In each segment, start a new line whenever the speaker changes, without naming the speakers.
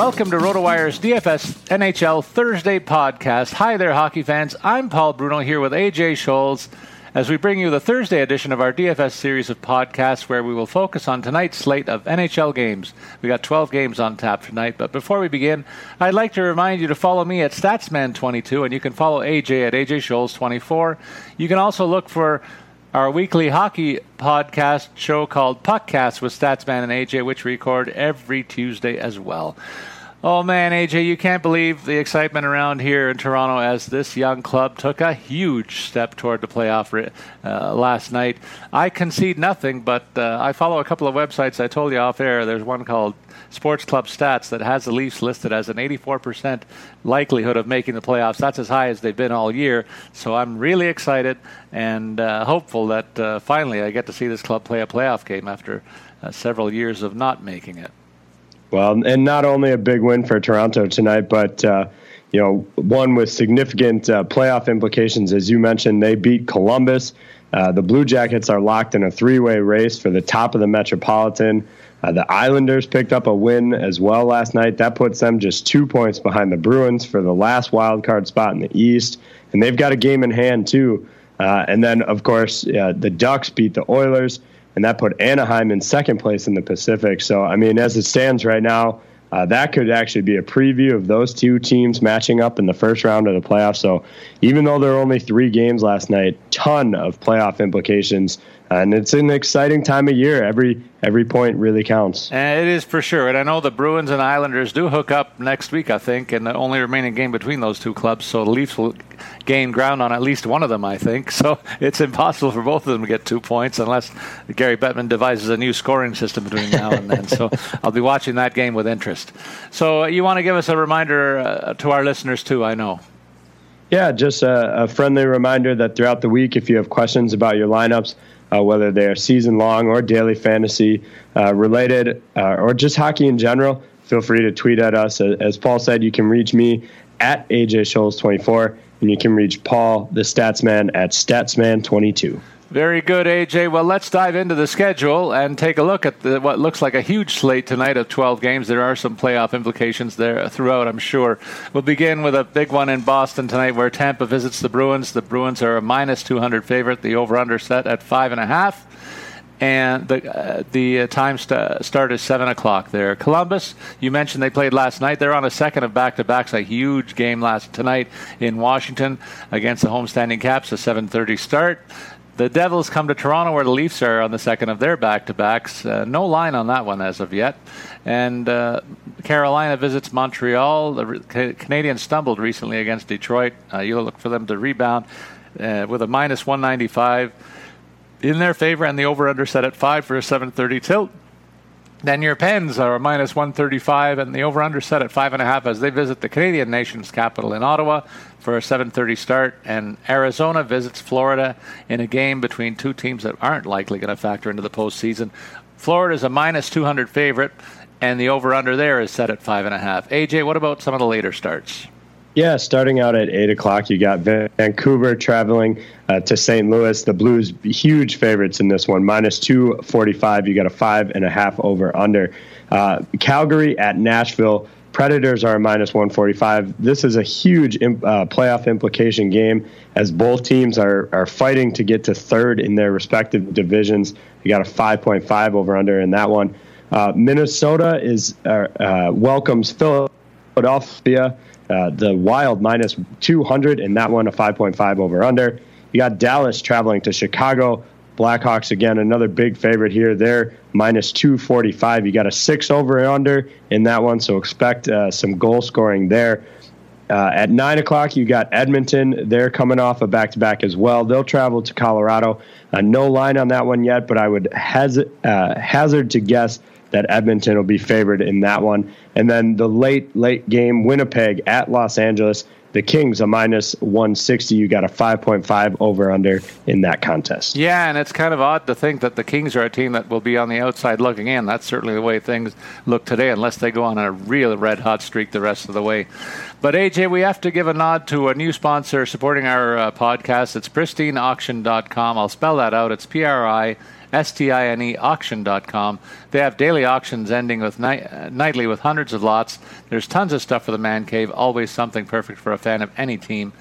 Welcome to RotoWire's DFS NHL Thursday podcast. Hi there, hockey fans. I'm Paul Bruno here with AJ Scholz as we bring you the Thursday edition of our DFS series of podcasts where we will focus on tonight's slate of NHL games. We got 12 games on tap tonight, but before we begin, I'd like to remind you to follow me at Statsman22 and you can follow AJ at AJ Scholz24. You can also look for our weekly hockey podcast show called Puckcast with Statsman and AJ, which we record every Tuesday as well. Oh man, AJ, you can't believe the excitement around here in Toronto as this young club took a huge step toward the playoff uh, last night. I concede nothing, but uh, I follow a couple of websites. I told you off air. There's one called Sports Club Stats that has the Leafs listed as an 84% likelihood of making the playoffs. That's as high as they've been all year. So I'm really excited and uh, hopeful that uh, finally I get to see this club play a playoff game after uh, several years of not making it.
Well, and not only a big win for Toronto tonight, but uh, you know one with significant uh, playoff implications. As you mentioned, they beat Columbus. Uh, the Blue Jackets are locked in a three-way race for the top of the Metropolitan. Uh, the Islanders picked up a win as well last night. That puts them just two points behind the Bruins for the last wild card spot in the East, and they've got a game in hand too. Uh, and then, of course, the Ducks beat the Oilers and that put Anaheim in second place in the Pacific. So, I mean, as it stands right now, uh, that could actually be a preview of those two teams matching up in the first round of the playoffs. So, even though there were only three games last night, ton of playoff implications and it's an exciting time of year. Every every point really counts.
And it is for sure. And I know the Bruins and Islanders do hook up next week, I think, and the only remaining game between those two clubs. So the Leafs will gain ground on at least one of them, I think. So it's impossible for both of them to get two points unless Gary Bettman devises a new scoring system between now and then. so I'll be watching that game with interest. So you want to give us a reminder uh, to our listeners too? I know.
Yeah, just a, a friendly reminder that throughout the week, if you have questions about your lineups uh, whether they are season long or daily fantasy uh, related uh, or just hockey in general, feel free to tweet at us. As Paul said, you can reach me at AJ Scholz24, and you can reach Paul, the Statsman, at Statsman22.
Very good, AJ. Well, let's dive into the schedule and take a look at the, what looks like a huge slate tonight of 12 games. There are some playoff implications there throughout, I'm sure. We'll begin with a big one in Boston tonight where Tampa visits the Bruins. The Bruins are a minus 200 favorite, the over under set at 5.5. and the uh, the uh, time st- start is seven o'clock there. Columbus, you mentioned they played last night. They're on a second of back to backs. A huge game last tonight in Washington against the homestanding Caps. A 7:30 start. The Devils come to Toronto, where the Leafs are on the second of their back to backs. Uh, no line on that one as of yet. And uh, Carolina visits Montreal. The Re- Canadiens stumbled recently against Detroit. Uh, you'll look for them to rebound uh, with a minus 195 in their favor, and the over under set at 5 for a 730 tilt. Then your Pens are minus 135, and the over under set at 5.5 as they visit the Canadian nation's capital in Ottawa for a 7:30 start, and Arizona visits Florida in a game between two teams that aren't likely going to factor into the postseason. Florida is a minus 200 favorite, and the over/under there is set at five and a half. AJ, what about some of the later starts?
Yeah, starting out at eight o'clock, you got Vancouver traveling uh, to St. Louis. The Blues huge favorites in this one, minus two forty-five. You got a five and a half over under. Uh, Calgary at Nashville. Predators are minus 145. This is a huge uh, playoff implication game as both teams are, are fighting to get to third in their respective divisions. You got a 5.5 over under in that one. Uh, Minnesota is uh, uh welcomes Philadelphia. Uh, the Wild minus 200 in that one, a 5.5 over under. You got Dallas traveling to Chicago. Blackhawks again, another big favorite here. They're minus 245. You got a six over and under in that one, so expect uh, some goal scoring there. Uh, at nine o'clock, you got Edmonton. They're coming off a back to back as well. They'll travel to Colorado. Uh, no line on that one yet, but I would uh, hazard to guess that Edmonton will be favored in that one. And then the late, late game, Winnipeg at Los Angeles the Kings a minus 160. You got a 5.5 over under in that contest.
Yeah, and it's kind of odd to think that the Kings are a team that will be on the outside looking in. That's certainly the way things look today, unless they go on a real red hot streak the rest of the way. But AJ, we have to give a nod to a new sponsor supporting our uh, podcast. It's pristineauction.com. I'll spell that out. It's P R I S-T-I-N-E auction.com. They have daily auctions ending with ni- nightly with hundreds of lots. There's tons of stuff for the man cave, always something perfect for a fan of any team.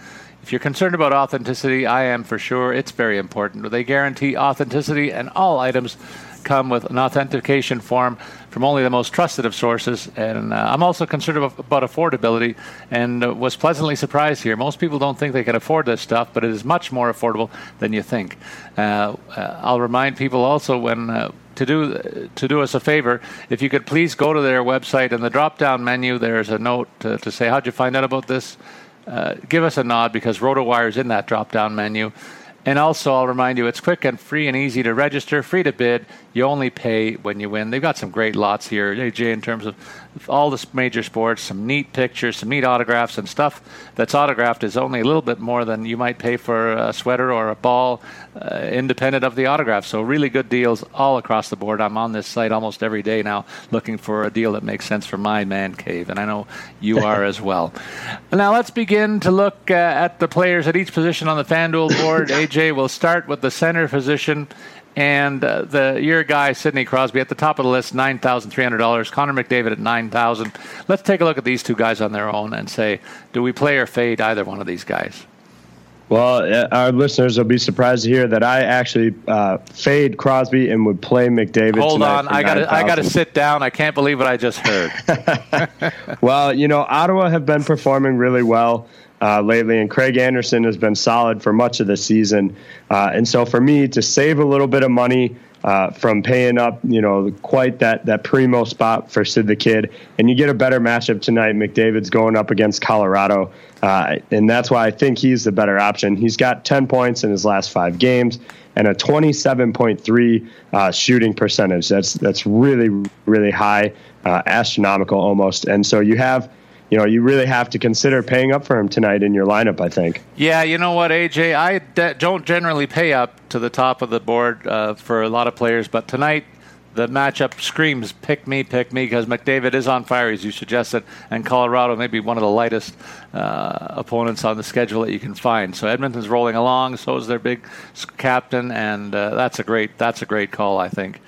If you're concerned about authenticity, I am for sure. It's very important. They guarantee authenticity, and all items come with an authentication form from only the most trusted of sources. And uh, I'm also concerned about, affordability and uh, was pleasantly surprised here. Most people don't think they can afford this stuff, but it is much more affordable than you think. Uh, uh I'll remind people also when uh, to do to do us a favor, if you could please go to their website in the drop-down menu. There's a note to, to say how'd you find out about this. Uh, give us a nod because RotoWire is in that drop-down menu. And also, I'll remind you, it's quick and free and easy to register, free to bid. You only pay when you win. They've got some great lots here, AJ, in terms of all the major sports, some neat pictures, some neat autographs, and stuff that's autographed is only a little bit more than you might pay for a sweater or a ball, uh, independent of the autograph. So, really good deals all across the board. I'm on this site almost every day now looking for a deal that makes sense for my man cave, and I know you are as well. Now, let's begin to look uh, at the players at each position on the FanDuel board. AJ, will start with the center position. And uh, the your guy Sidney Crosby at the top of the list, nine thousand three hundred dollars. Connor McDavid at nine thousand. Let's take a look at these two guys on their own and say, do we play or fade either one of these guys?
Well, uh, our listeners will be surprised to hear that I actually uh, fade Crosby and would play McDavid.
Hold on, I got I got to sit down. I can't believe what I just heard.
well, you know, Ottawa have been performing really well uh, lately, and Craig Anderson has been solid for much of the season. Uh, and so, for me to save a little bit of money uh, from paying up, you know, quite that that primo spot for Sid the Kid, and you get a better matchup tonight. McDavid's going up against Colorado, uh, and that's why I think he's the better option. He's got 10 points in his last five games and a 27.3 uh, shooting percentage. That's that's really really high, uh, astronomical almost. And so you have you know, you really have to consider paying up for him tonight in your lineup. I think.
Yeah, you know what, AJ, I de- don't generally pay up to the top of the board uh, for a lot of players, but tonight the matchup screams pick me, pick me, because McDavid is on fire, as you suggested, and Colorado may be one of the lightest uh, opponents on the schedule that you can find. So Edmonton's rolling along, so is their big captain, and uh, that's a great that's a great call, I think.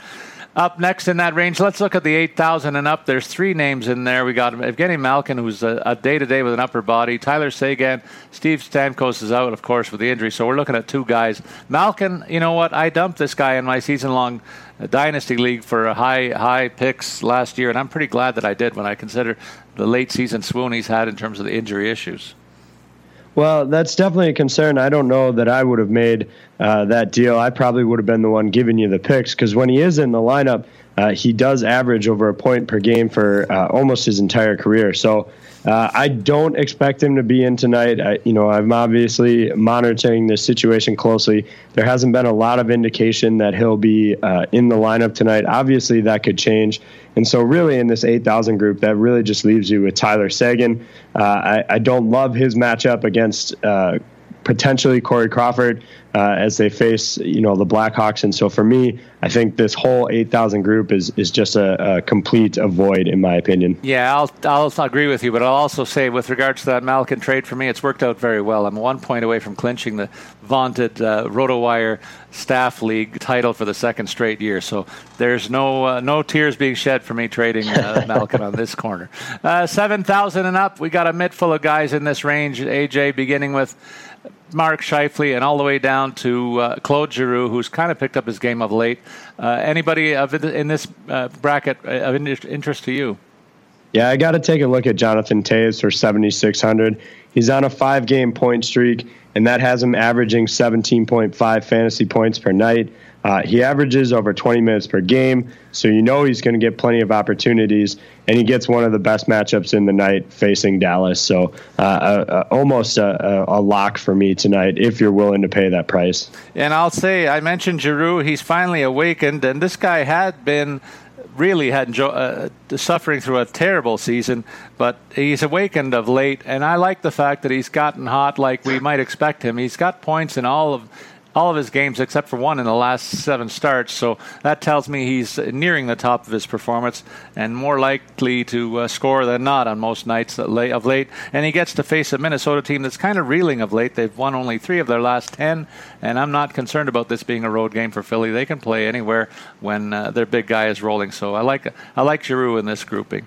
Up next in that range, let's look at the 8,000 and up. There's three names in there. We got Evgeny Malkin, who's a day to day with an upper body. Tyler Seguin, Steve Stamkos is out, of course, with the injury. So we're looking at two guys. Malkin, you know what? I dumped this guy in my season long uh, dynasty league for high high picks last year, and I'm pretty glad that I did when I consider the late season swoon he's had in terms of the injury issues.
Well, that's definitely a concern. I don't know that I would have made uh, that deal. I probably would have been the one giving you the picks because when he is in the lineup, uh, he does average over a point per game for uh, almost his entire career. So uh, I don't expect him to be in tonight. I, you know, I'm obviously monitoring the situation closely. There hasn't been a lot of indication that he'll be uh, in the lineup tonight. Obviously, that could change. And so, really, in this 8,000 group, that really just leaves you with Tyler Seguin. Uh, I, I, don't love his matchup against uh, potentially Corey Crawford uh, as they face you know the Blackhawks. And so for me, I think this whole 8,000 group is is just a, a, complete avoid in my opinion.
Yeah, I'll I'll agree with you, but I'll also say with regards to that Malkin trade for me, it's worked out very well. I'm one point away from clinching the vaunted uh, RotoWire staff league title for the second straight year. So there's no uh, no tears being shed for me trading uh, Malkin on this corner. Uh, 7,000 and up, we got a mitt full of guys in this range. AJ beginning with Mark Scheifele and all the way down to uh, Claude Giroux, who's kind of picked up his game of late. Uh, anybody of in this uh, bracket uh, of interest to you?
Yeah, I got to take a look at Jonathan Toews for 7,600. He's on a five game point streak, and that has him averaging 17.5 fantasy points per night. Uh, he averages over 20 minutes per game, so you know he's going to get plenty of opportunities, and he gets one of the best matchups in the night facing Dallas. So uh, uh, uh almost a, a, lock for me tonight if you're willing to pay that price.
And I'll say, I mentioned Giroux. He's finally awakened, and this guy had been really had uh, suffering through a terrible season, but he's awakened of late, and I like the fact that he's gotten hot like we might expect him. He's got points in all of all of his games except for one in the last seven starts. So that tells me he's nearing the top of his performance and more likely to uh, score than not on most nights of late. And he gets to face a Minnesota team that's kind of reeling of late. They've won only three of their last ten, and I'm not concerned about this being a road game for Philly. They can play anywhere when uh, their big guy is rolling. So I like I like Giroux in this grouping.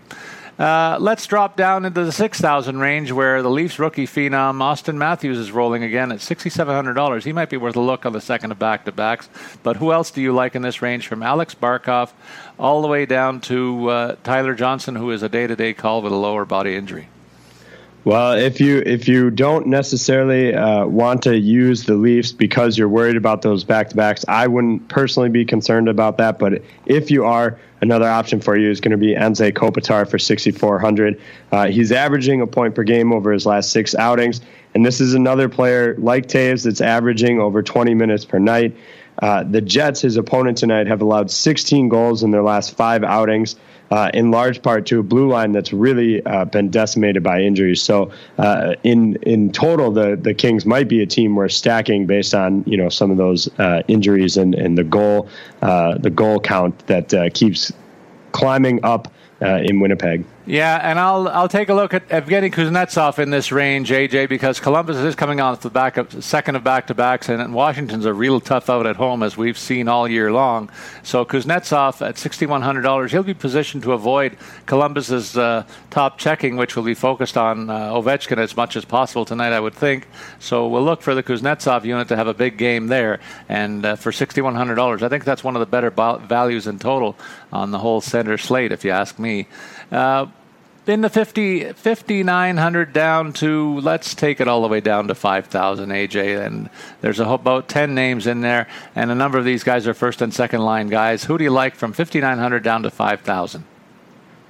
Uh, let's drop down into the 6,000 range where the Leafs rookie phenom Auston Matthews is rolling again at $6,700. He might be worth a look on the second of back to backs. But who else do you like in this range from Alex Barkov all the way down to uh, Tyler Johnson, who is a day to day call with a lower body injury?
Well, if you if you don't necessarily uh, want to use the Leafs because you're worried about those back to backs, I wouldn't personally be concerned about that. But if you are, another option for you is going to be Anze Kopitar for 6,400. Uh, he's averaging a point per game over his last six outings, and this is another player like Toews that's averaging over 20 minutes per night. Uh, the Jets, his opponent tonight, have allowed 16 goals in their last five outings uh, in large part to a blue line that's really uh, been decimated by injuries. So uh, in in total, the the Kings might be a team we're stacking based on you know some of those uh, injuries and and the goal uh, the goal count that uh, keeps climbing up in Winnipeg.
Yeah, and I'll I'll take a look at Evgeny Kuznetsov in this range, AJ, because Columbus is coming off the back of second of back to backs, and Washington's a real tough out at home as we've seen all year long. So Kuznetsov at sixty one hundred dollars, he'll be positioned to avoid Columbus's uh, top checking, which will be focused on uh, Ovechkin as much as possible tonight, I would think. So we'll look for the Kuznetsov unit to have a big game there, and uh, for sixty one hundred dollars, I think that's one of the better values in total on the whole center slate, if you ask me. Uh, in the 50, 5,900 down to, let's take it all the way down to 5,000, AJ. And there's a, about 10 names in there, and a number of these guys are first and second line guys. Who do you like from 5,900 down to 5,000?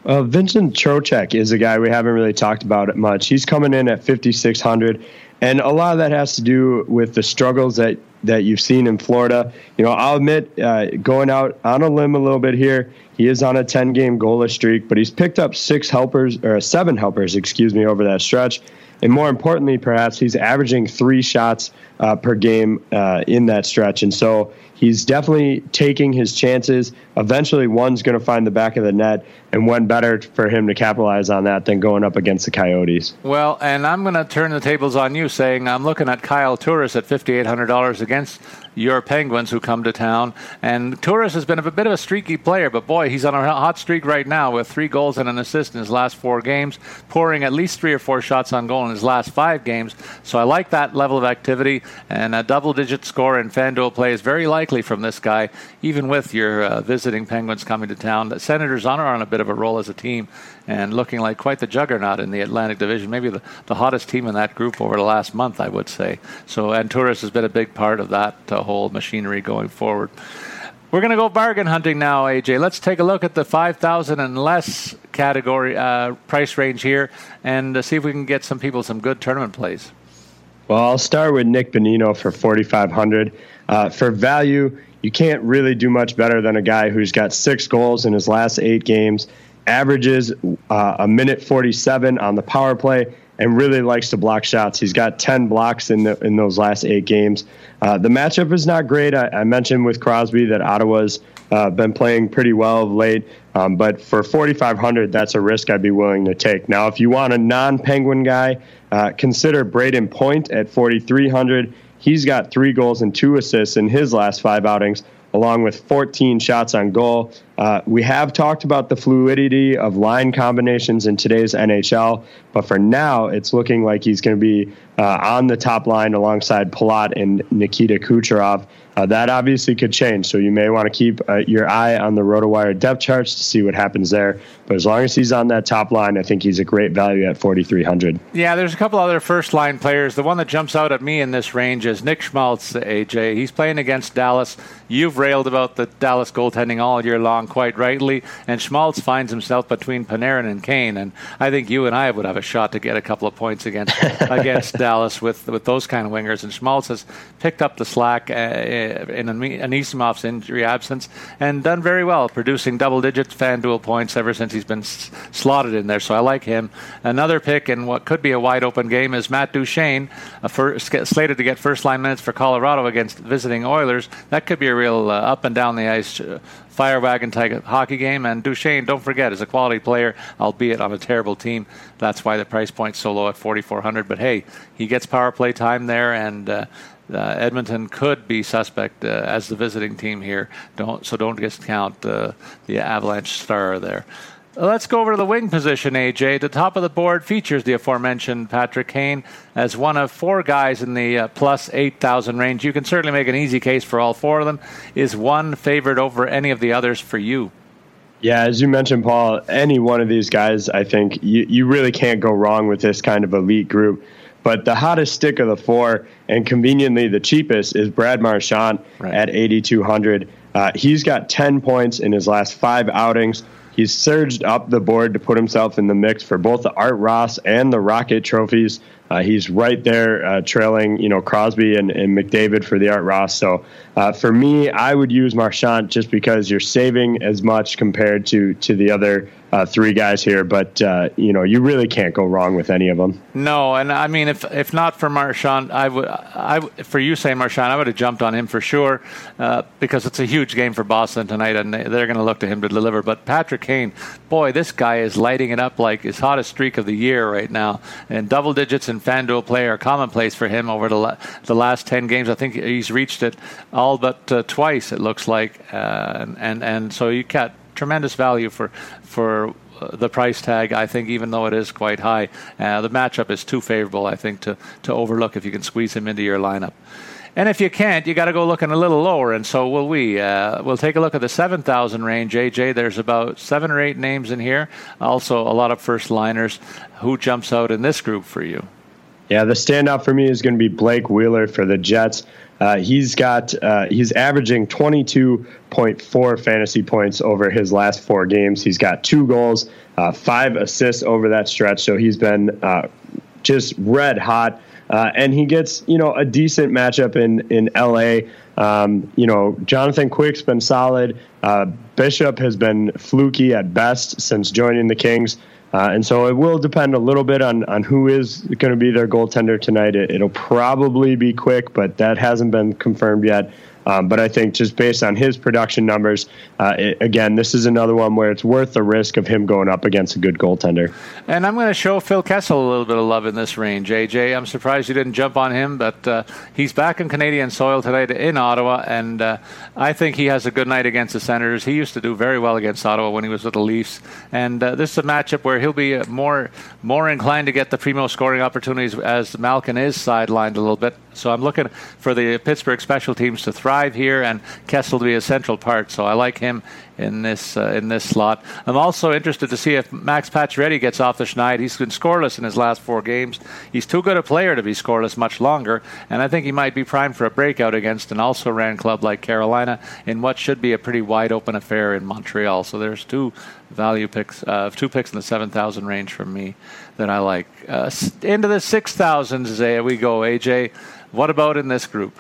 Uh, Vincent Trocheck is a guy we haven't really talked about it much. He's coming in at 5,600, and a lot of that has to do with the struggles that that you've seen in Florida. You know, I'll admit, uh, going out on a limb a little bit here, he is on a 10 game goalless streak, but he's picked up six helpers, or seven helpers, excuse me, over that stretch. And more importantly, perhaps, he's averaging three shots uh, per game uh, in that stretch. And so he's definitely taking his chances. Eventually, one's going to find the back of the net, and when better for him to capitalize on that than going up against the Coyotes.
Well, and I'm going to turn the tables on you, saying I'm looking at Kyle Turris at $5,800 against your Penguins who come to town. And Turris has been a bit of a streaky player, but boy, he's on a hot streak right now with three goals and an assist in his last four games, pouring at least three or four shots on goal in his last five games. So I like that level of activity, and a double digit score in FanDuel play is very likely from this guy, even with your uh, visiting Penguins coming to town. The Senators are on a bit of a roll as a team and looking like quite the juggernaut in the Atlantic Division, maybe the, the hottest team in that group over the last month, I would say. So, and Turris has been a big part of that uh, whole machinery going forward. We're going to go bargain hunting now, AJ. Let's take a look at the 5,000 and less category uh, price range here and uh, see if we can get some people some good tournament plays.
Well, I'll start with Nick Bonino for 4,500. Uh, for value, you can't really do much better than a guy who's got six goals in his last eight games, averages uh, a minute 47 on the power play, and really likes to block shots. He's got 10 blocks in the, in those last eight games. Uh, the matchup is not great. I, I, mentioned with Crosby that Ottawa's uh, been playing pretty well of late, um, but for 4,500, that's a risk I'd be willing to take. Now, if you want a non-Penguin guy, uh, consider Brayden Point at 4,300. He's got three goals and two assists in his last five outings along with 14 shots on goal. Uh, we have talked about the fluidity of line combinations in today's NHL, but for now, it's looking like he's going to be uh, on the top line alongside Palat and Nikita Kucherov. Uh, that obviously could change, so you may want to keep uh, your eye on the RotoWire depth charts to see what happens there. But as long as he's on that top line, I think he's a great value at 4,300.
Yeah, there's a couple other first line players. The one that jumps out at me in this range is Nick Schmaltz, AJ. He's playing against Dallas. You've railed about the Dallas goaltending all year long, quite rightly, and Schmaltz finds himself between Panarin and Kane, and I think you and I would have a shot to get a couple of points against against Dallas with with those kind of wingers. And Schmaltz has picked up the slack uh, in Anisimov's injury absence and done very well, producing double-digit FanDuel points ever since he's been s- slotted in there. So I like him. Another pick in what could be a wide-open game is Matt Duchene, first, slated to get first-line minutes for Colorado against visiting Oilers. That could be a real uh, up and down the ice uh, fire wagon hockey game. And Duchene, don't forget, is a quality player, albeit on a terrible team. That's why the price point's so low at 4,400. But hey, he gets power play time there, and uh, uh, Edmonton could be suspect uh, as the visiting team here. Don't so don't discount uh, the Avalanche star there. Let's go over to the wing position, AJ. The top of the board features the aforementioned Patrick Kane as one of four guys in the uh, plus 8,000 range. You can certainly make an easy case for all four of them. Is one favored over any of the others for you?
Yeah, as you mentioned, Paul, any one of these guys, I think you, you really can't go wrong with this kind of elite group. But the hottest stick of the four, and conveniently the cheapest, is Brad Marchand right. at 8,200. Uh, he's got 10 points in his last five outings. He's surged up the board to put himself in the mix for both the Art Ross and the Rocket trophies. Uh, he's right there uh, trailing, you know, Crosby and, and, McDavid for the Art Ross. So uh, for me, I would use Marchand just because you're saving as much compared to to the other uh, three guys here, but uh, you know you really can't go wrong with any of them.
No, and I mean if if not for Marchand, I would I for you saying Marchand, I would have jumped on him for sure uh, because it's a huge game for Boston tonight, and they're going to look to him to deliver. But Patrick Kane, boy, this guy is lighting it up like his hottest streak of the year right now, and double digits in FanDuel play are commonplace for him over the la- the last ten games. I think he's reached it all but uh, twice. It looks like, uh, and and so you got tremendous value for for uh, the price tag. I think even though it is quite high, uh, the matchup is too favorable. I think to to overlook if you can squeeze him into your lineup. And if you can't, you got to go looking a little lower, and so will we. Uh, we'll take a look at the 7,000 range, AJ. There's about seven or eight names in here. Also, a lot of first liners. Who jumps out in this group for you?
Yeah, the standout for me is going to be Blake Wheeler for the Jets. Uh, he's got uh, he's averaging 22.4 fantasy points over his last four games. He's got two goals, uh, five assists over that stretch. So he's been uh, just red hot. Uh, and he gets you know a decent matchup in in LA. Um, you know Jonathan Quick's been solid. Uh, Bishop has been fluky at best since joining the Kings. Uh, and so it will depend a little bit on, on who is going to be their goaltender tonight. It, will probably be quick, but that hasn't been confirmed yet. Um, but I think just based on his production numbers, uh, it, again, this is another one where it's worth the risk of him going up against a good goaltender.
And I'm going to show Phil Kessel a little bit of love in this range, AJ. I'm surprised you didn't jump on him, but uh, he's back in Canadian soil today in Ottawa, and uh, I think he has a good night against the Senators. He used to do very well against Ottawa when he was with the Leafs, and uh, this is a matchup where he'll be uh, more more inclined to get the primo scoring opportunities as Malkin is sidelined a little bit. So I'm looking for the Pittsburgh special teams to thrive here, and Kessel to be a central part. So I like him in this uh, in this slot. I'm also interested to see if Max Pacioretty gets off the schneid. He's been scoreless in his last four games. He's too good a player to be scoreless much longer, and I think he might be primed for a breakout against an also ran club like Carolina in what should be a pretty wide open affair in Montreal. So there's two value picks, uh, two picks in the seven thousand range from me that I like. Uh, into the six thousands, we go. AJ, what about in this group?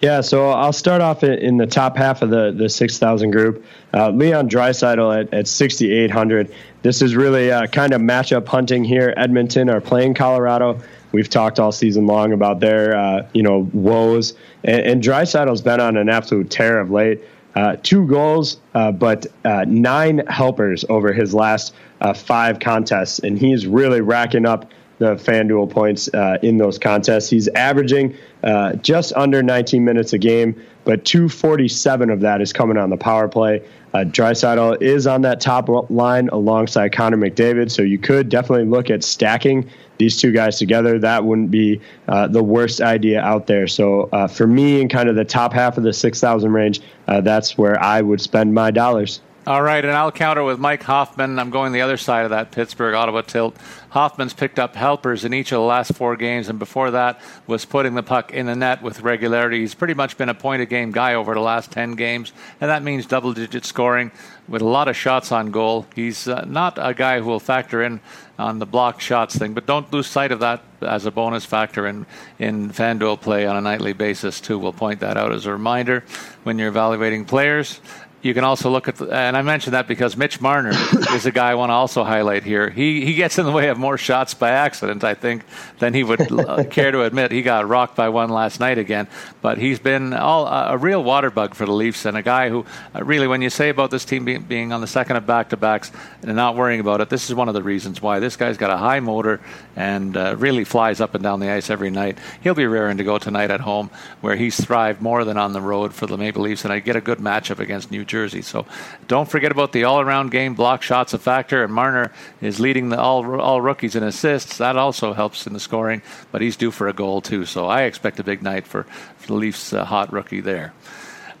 Yeah, so I'll start off in the top half of the, the 6,000 group. Uh, Leon Draisaitl at, at 6,800. This is really uh, kind of matchup hunting here. Edmonton are playing Colorado. We've talked all season long about their, uh, you know, woes. And, and Draisaitl's been on an absolute tear of late. Uh, two goals, uh, but uh, nine helpers over his last uh, five contests. And he's really racking up the FanDuel points uh, in those contests. He's averaging uh, just under 19 minutes a game, but 247 of that is coming on the power play. Uh, Draisaitl is on that top line alongside Connor McDavid, so you could definitely look at stacking these two guys together. That wouldn't be uh, the worst idea out there. So uh, for me, in kind of the top half of the 6,000 range, uh, that's where I would spend my dollars.
All right, and I'll counter with Mike Hoffman. I'm going the other side of that Pittsburgh Ottawa tilt. Hoffman's picked up helpers in each of the last four games, and before that was putting the puck in the net with regularity. He's pretty much been a point a game guy over the last 10 games, and that means double digit scoring with a lot of shots on goal. He's uh, not a guy who will factor in on the block shots thing, but don't lose sight of that as a bonus factor in, in FanDuel play on a nightly basis, too. We'll point that out as a reminder when you're evaluating players you can also look at, the, and I mentioned that because Mitch Marner is a guy I want to also highlight here. He he gets in the way of more shots by accident, I think, than he would uh, care to admit. He got rocked by one last night again, but he's been all, uh, a real water bug for the Leafs and a guy who uh, really, when you say about this team being, being on the second of back to backs and not worrying about it, this is one of the reasons why this guy's got a high motor and uh, really flies up and down the ice every night. He'll be raring to go tonight at home, where he's thrived more than on the road for the Maple Leafs, and I get a good matchup against New Jersey. So don't forget about the all-around game. Block shots a factor, and Marner is leading the all all rookies in assists. That also helps in the scoring, but he's due for a goal too. So I expect a big night for, for the Leafs' uh, hot rookie there.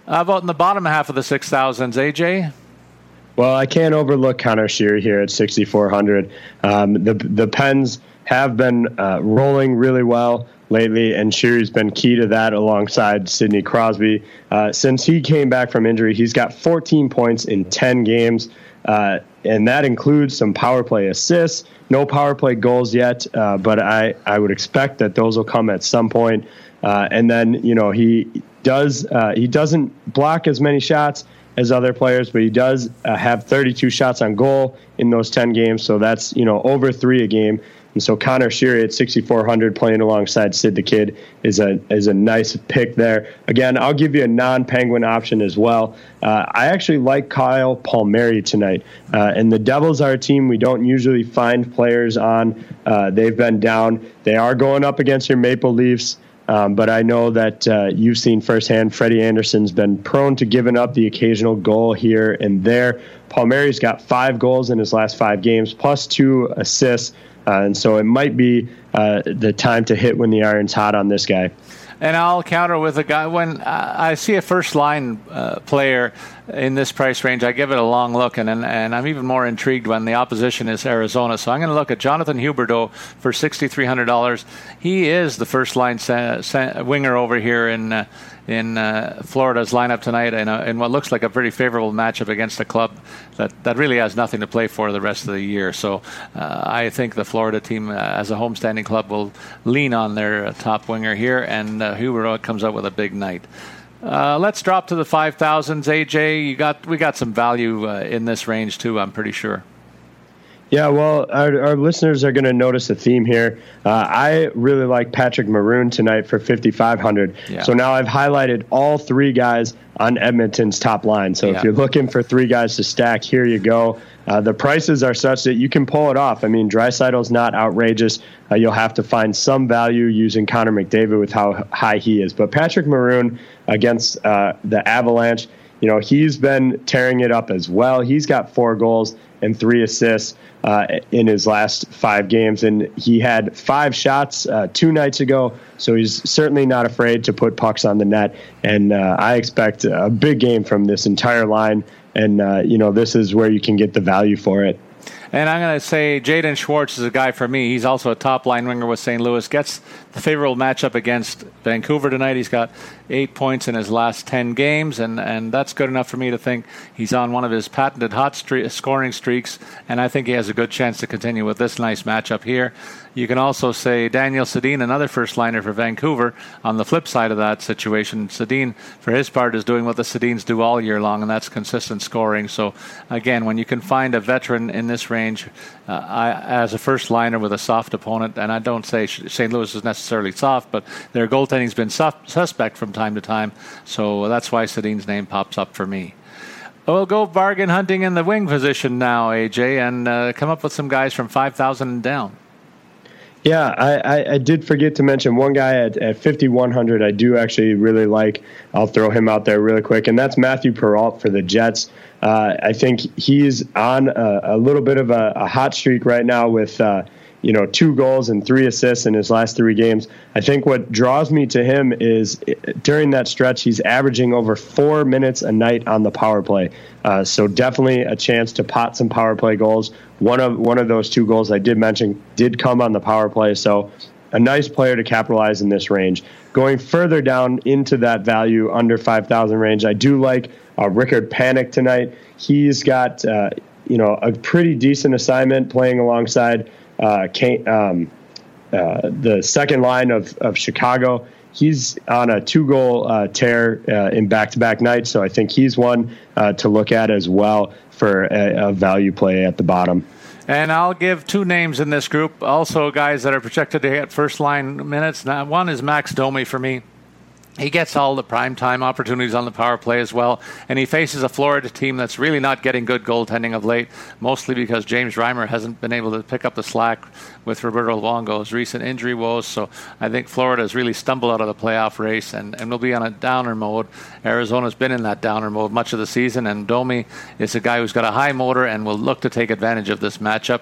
How about in the bottom half of the six thousands, AJ?
Well, I can't overlook Connor Sheary here at 6,400. Um, the the Pens have been uh, rolling really well lately, and Sheary's been key to that alongside Sidney Crosby. Uh, since he came back from injury, he's got 14 points in 10 games, uh, and that includes some power play assists. No power play goals yet, uh, but I, I would expect that those will come at some point. Uh, and then you know he does uh, he doesn't block as many shots as other players, but he does uh, have 32 shots on goal in those 10 games. So that's you know over three a game. And so Connor Sheary at 6,400 playing alongside Sid the Kid is a is a nice pick there. Again, I'll give you a non-Penguin option as well. Uh, I actually like Kyle Palmieri tonight, uh, and the Devils are a team we don't usually find players on. Uh, they've been down. They are going up against your Maple Leafs. Um, but I know that uh, you've seen firsthand Freddie Andersen's been prone to giving up the occasional goal here and there. Palmieri's got five goals in his last five games, plus two assists. Uh, and so it might be uh, the time to hit when the iron's hot on this guy.
And I'll counter with a guy when I see a first line uh, player in this price range, I give it a long look, and, and, and I'm even more intrigued when the opposition is Arizona. So I'm going to look at Jonathan Huberdeau for $6,300. He is the first line sa- sa- winger over here in uh, in uh, Florida's lineup tonight in, a, in, what looks like a pretty favorable matchup against a club that, that really has nothing to play for the rest of the year. So uh, I think the Florida team, uh, as a homestanding club, will lean on their uh, top winger here, and uh, Huberdeau comes out with a big night. Uh, let's drop to the 5000s. AJ, you got we got some value uh, in this range too. I'm pretty sure.
Yeah, well, our, our listeners are going to notice a theme here. Uh, I really like Patrick Maroon tonight for 5,500. Yeah. So now I've highlighted all three guys on Edmonton's top line. So yeah. if you're looking for three guys to stack, here you go. Uh, the prices are such that you can pull it off. I mean, Draisaitl's not outrageous. Uh, you'll have to find some value using Connor McDavid with how high he is. But Patrick Maroon against uh, the Avalanche, you know, he's been tearing it up as well. He's got four goals and three assists uh, in his last five games. And he had five shots uh, two nights ago, so he's certainly not afraid to put pucks on the net. And uh, I expect a big game from this entire line. And, uh, you know, this is where you can get the value for it.
And I'm going to say Jaden Schwartz is a guy for me. He's also a top line winger with St. Louis. Gets the favorable matchup against Vancouver tonight. He's got eight points in his last 10 games, and, and that's good enough for me to think he's on one of his patented hot scoring streaks, and I think he has a good chance to continue with this nice matchup here. You can also say Daniel Sedin, another first liner for Vancouver. On the flip side of that situation, Sedin, for his part, is doing what the Sedins do all year long, and that's consistent scoring. So, again, when you can find a veteran in this range uh, I, as a first liner with a soft opponent, and I don't say St. Louis is necessarily soft, but their goaltending's been suspect from time to time. So that's why Sedin's name pops up for me. We'll go bargain hunting in the wing position now, AJ, and uh, come up with some guys from 5,000 and down.
Yeah, I, I, I, did forget to mention one guy at, at 5,100 I do actually really like. I'll throw him out there really quick, and that's Matthew Perreault for the Jets. Uh, I think he's on a, a little bit of a, a, hot streak right now with uh, you know, two goals and three assists in his last three games. I think what draws me to him is during that stretch, he's averaging over four minutes a night on the power play. Uh, so definitely a chance to pot some power play goals. One of one of those two goals I did mention did come on the power play. So a nice player to capitalize in this range. Going further down into that value under 5,000 range, I do like uh, Rickard Panik tonight. He's got, uh, you know, a pretty decent assignment playing alongside uh, um, uh, the second line of, of Chicago. He's on a two goal uh, tear uh, in back to back nights, so I think he's one uh, to look at as well for a, a value play at the bottom.
And I'll give two names in this group, also guys that are projected to get first line minutes. Now, one is Max Domi for me. He gets all the prime time opportunities on the power play as well, and he faces a Florida team that's really not getting good goaltending of late, mostly because James Reimer hasn't been able to pick up the slack with Roberto Luongo's recent injury woes. So I think Florida has really stumbled out of the playoff race and, and will be on a downer mode. Arizona's been in that downer mode much of the season, and Domi is a guy who's got a high motor and will look to take advantage of this matchup.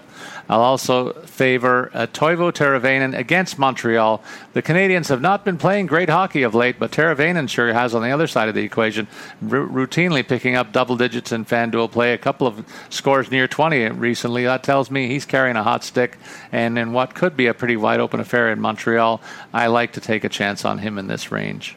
I'll also favor uh, Teuvo Teravainen against Montreal. The Canadiens have not been playing great hockey of late, but Teravainen sure has on the other side of the equation, r- routinely picking up double digits in FanDuel play, a couple of scores near 20 recently. That tells me he's carrying a hot stick, and in what could be a pretty wide open affair in Montreal, I like to take a chance on him in this range.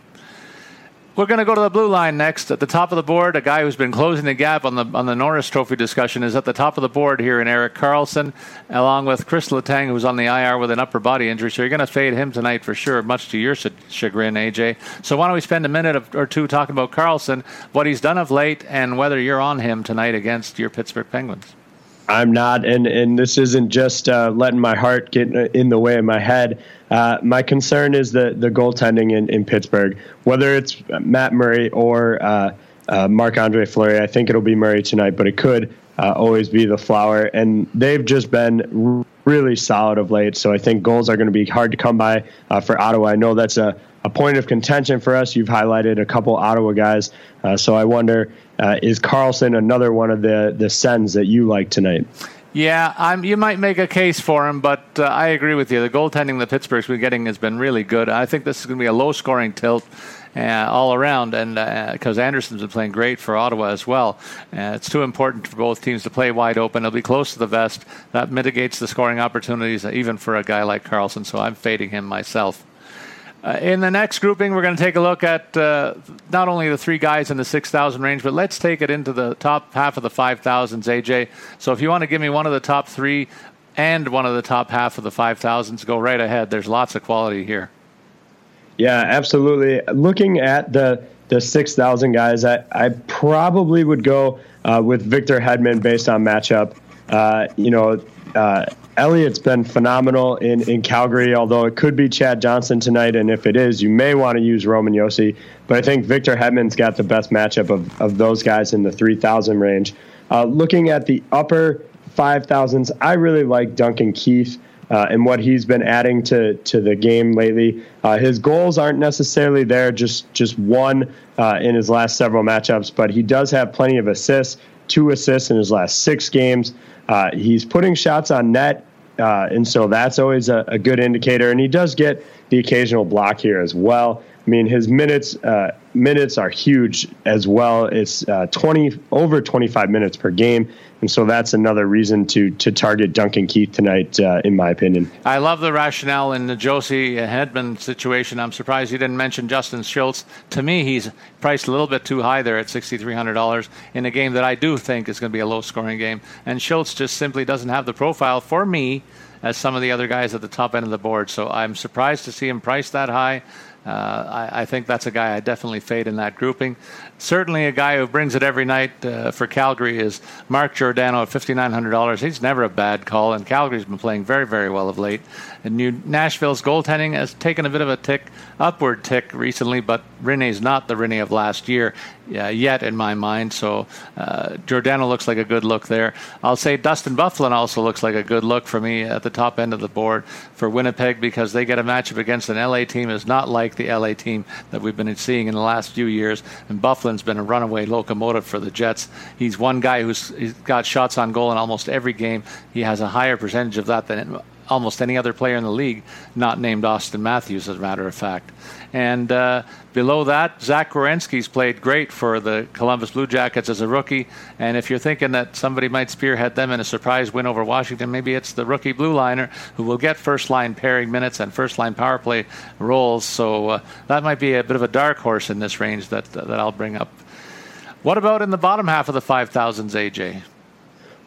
We're going to go to the blue line next. At the top of the board, a guy who's been closing the gap on the on the Norris Trophy discussion is at the top of the board here in Erik Karlsson, along with Chris Letang, who's on the IR with an upper body injury. So you're going to fade him tonight for sure, much to your chagrin, AJ. So why don't we spend a minute or two talking about Karlsson, what he's done of late, and whether you're on him tonight against your Pittsburgh Penguins?
I'm not, and and this isn't just uh, letting my heart get in the way of my head. Uh, my concern is the the goaltending in, in Pittsburgh, whether it's Matt Murray or uh, uh Marc Andre Fleury. I think it'll be Murray tonight, but it could uh, always be the Flower, and they've just been really solid of late. So I think goals are going to be hard to come by uh, for Ottawa. I know that's a a point of contention for us. You've highlighted a couple Ottawa guys, uh, so I wonder uh, is Karlsson another one of the the sends that you like tonight?
Yeah, I'm, you might make a case for him, but uh, I agree with you. The goaltending the Pittsburgh's been getting has been really good. I think this is going to be a low scoring tilt. Uh, all around, and because uh, Anderson's been playing great for Ottawa as well, uh, it's too important for both teams to play wide open. It'll be close to the vest. That mitigates the scoring opportunities, even for a guy like Karlsson. So I'm fading him myself. Uh, in the next grouping, we're going to take a look at uh, not only the three guys in the 6,000 range, but let's take it into the top half of the 5,000s, AJ. So if you want to give me one of the top three and one of the top half of the 5,000s, go right ahead. There's lots of quality here.
Yeah, absolutely. Looking at the the 6,000 guys, I, I probably would go uh, with Victor Hedman based on matchup. Uh, you know, uh, Elliott's been phenomenal in, in Calgary, although it could be Chad Johnson tonight. And if it is, you may want to use Roman Josi. But I think Victor Hedman's got the best matchup of, of those guys in the 3,000 range. Uh, looking at the upper 5,000s, I really like Duncan Keith. Uh, and what he's been adding to to the game lately. Uh, his goals aren't necessarily there, just just one uh, in his last several matchups, but he does have plenty of assists, two assists in his last six games. Uh, he's putting shots on net, uh, and so that's always a, a, good indicator. And he does get the occasional block here as well. I mean, his minutes uh, minutes are huge as well. It's uh, 20 over 25 minutes per game, and so that's another reason to to target Duncan Keith tonight, uh, in my opinion.
I love the rationale in the Josi Hedman situation. I'm surprised you didn't mention Justin Schultz. To me, he's priced a little bit too high there at $6,300 in a game that I do think is going to be a low scoring game, and Schultz just simply doesn't have the profile for me as some of the other guys at the top end of the board. So I'm surprised to see him priced that high. Uh, I, I, think that's a guy I definitely fade in that grouping. Certainly, a guy who brings it every night uh, for Calgary is Mark Giordano at $5,900. He's never a bad call, and Calgary's been playing very, very well of late. And New Nashville's goaltending has taken a bit of a tick, upward tick recently, but Rinne's not the Rinne of last year uh, yet in my mind. So uh, Giordano looks like a good look there. I'll say Dustin Byfuglien also looks like a good look for me at the top end of the board for Winnipeg because they get a matchup against an LA team is not like the LA team that we've been seeing in the last few years. And Byfuglien's been a runaway locomotive for the Jets. He's one guy who's got shots on goal in almost every game. He has a higher percentage of that than almost any other player in the league, not named Auston Matthews, as a matter of fact. And uh, below that, Zach Werenski's played great for the Columbus Blue Jackets as a rookie. And if you're thinking that somebody might spearhead them in a surprise win over Washington, maybe it's the rookie blue liner who will get first line pairing minutes and first line power play roles. So uh, that might be a bit of a dark horse in this range that, that I'll bring up. What about in the bottom half of the 5,000s, AJ?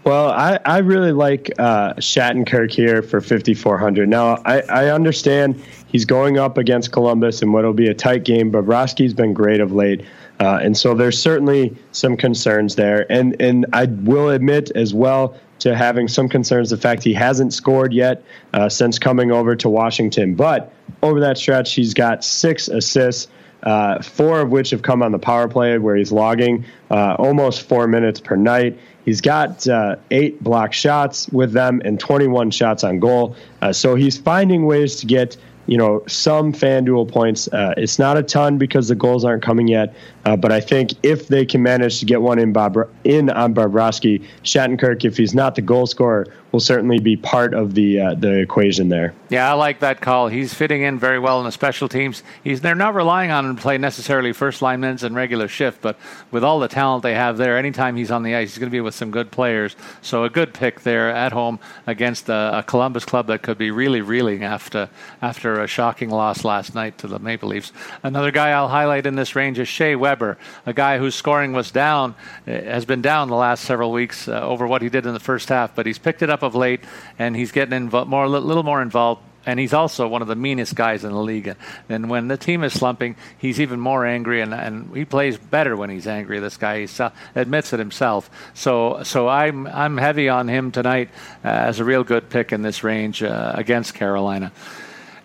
Well, I, I really like uh, Shattenkirk here for 5,400. Now, I, I understand he's going up against Columbus and what will be a tight game, but Bobrovsky's been great of late. Uh, and so there's certainly some concerns there. And, and I will admit as well to having some concerns the fact he hasn't scored yet uh, since coming over to Washington. But over that stretch, he's got six assists. Uh, four of which have come on the power play, where he's logging uh, almost four minutes per night. He's got uh, eight block shots with them and 21 shots on goal. Uh, so he's finding ways to get you know some FanDuel points. Uh, it's not a ton because the goals aren't coming yet, uh, but I think if they can manage to get one in Bob in on Bobrovsky, Shattenkirk, if he's not the goal scorer, will certainly be part of the uh, the equation there.
Yeah, I like that call. He's fitting in very well in the special teams. He's they're not relying on him to play necessarily first line minutes and regular shift, but with all the talent they have there, anytime he's on the ice, he's going to be with some good players. So a good pick there at home against a, a Columbus club that could be really reeling after after a shocking loss last night to the Maple Leafs. Another guy I'll highlight in this range is Shea Weber, a guy whose scoring was down, eh, has been down the last several weeks uh, over what he did in the first half, but he's picked it up of late, and he's getting invo- more, a little more involved. And he's also one of the meanest guys in the league. And when the team is slumping, he's even more angry, and, and he plays better when he's angry. This guy he admits it himself. So, so I'm I'm heavy on him tonight uh, as a real good pick in this range uh, against Carolina.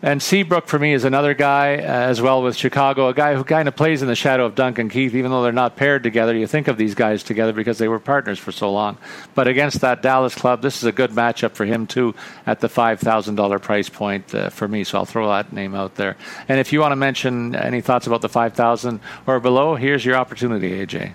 And Seabrook for me is another guy uh, as well with Chicago, a guy who kind of plays in the shadow of Duncan Keith, even though they're not paired together. You think of these guys together because they were partners for so long. But against that Dallas club, this is a good matchup for him too at the five thousand dollar price point uh, for me. So I'll throw that name out there. And if you want to mention any thoughts about the five thousand or below, here's your opportunity, AJ.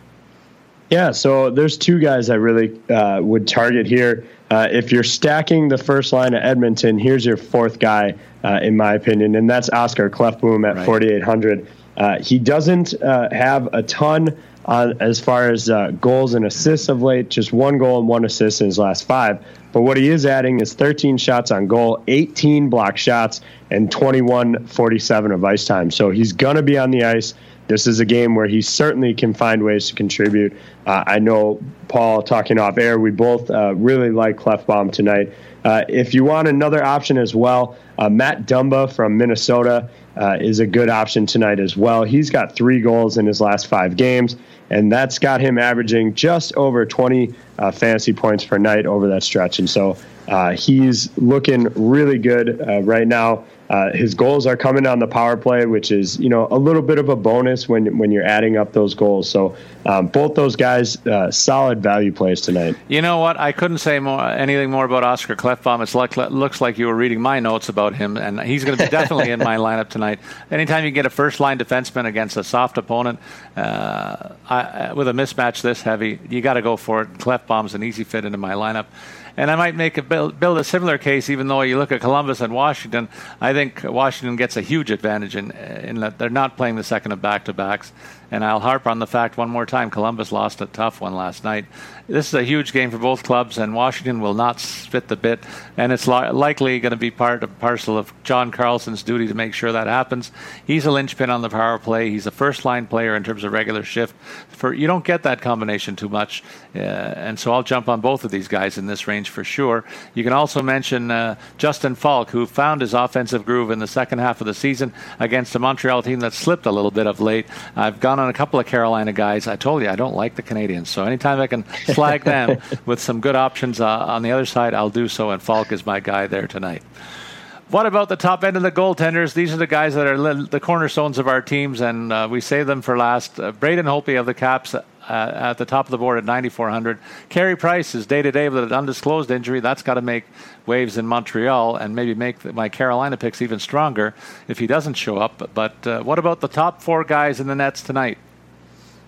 Yeah, so there's two guys I really uh, would target here. Uh, if you're stacking the first line at Edmonton, here's your fourth guy, uh, in my opinion, and that's Oscar Klefbom at right. 4,800. Uh, he doesn't uh, have a ton on as far as uh, goals and assists of late, just one goal and one assist in his last five. But what he is adding is 13 shots on goal, 18 block shots, and 21 47 of ice time. So he's going to be on the ice this is a game where he certainly can find ways to contribute. Uh, I know Paul talking off air. We both uh, really like Klefbom tonight. Uh, if you want another option as well, uh, Matt Dumba from Minnesota uh, is a good option tonight as well. He's got three goals in his last five games, and that's got him averaging just over 20 uh, fantasy points per night over that stretch. And so he's looking really good right now. Uh, his goals are coming on the power play, which is you know a little bit of a bonus when when you're adding up those goals. So um, both those guys, uh, solid value plays tonight.
You know what? I couldn't say more anything more about Oscar Klefbom. It looks like you were reading my notes about him, and he's going to be definitely in my lineup tonight. Anytime you get a first line defenseman against a soft opponent uh, I, with a mismatch this heavy, you got to go for it. Klefbom's an easy fit into my lineup. And I might make a build, a similar case, even though you look at Columbus and Washington. I think Washington gets a huge advantage in, in that they're not playing the second of back to backs. And I'll harp on the fact one more time Columbus lost a tough one last night. This is a huge game for both clubs, and Washington will not spit the bit. And it's li- likely going to be part and parcel of John Carlson's duty to make sure that happens. He's a linchpin on the power play. He's a first line player in terms of regular shift. For You don't get that combination too much. Uh, and so I'll jump on both of these guys in this range for sure. You can also mention uh, Justin Faulk, who found his offensive groove in the second half of the season against a Montreal team that slipped a little bit of late. I've gone on a couple of Carolina guys. I told you I don't like the Canadiens, so anytime I can flag them with some good options uh, on the other side, I'll do so. And Faulk is my guy there tonight. What about the top end of the goaltenders? These are the guys that are the cornerstones of our teams, and uh, we save them for last. Uh, Braden Holtby of the Caps at the top of the board at 9,400. Carey Price is day to day with an undisclosed injury. That's got to make waves in Montreal and maybe make my Carolina picks even stronger if he doesn't show up. But uh, what about the top four guys in the Nets tonight?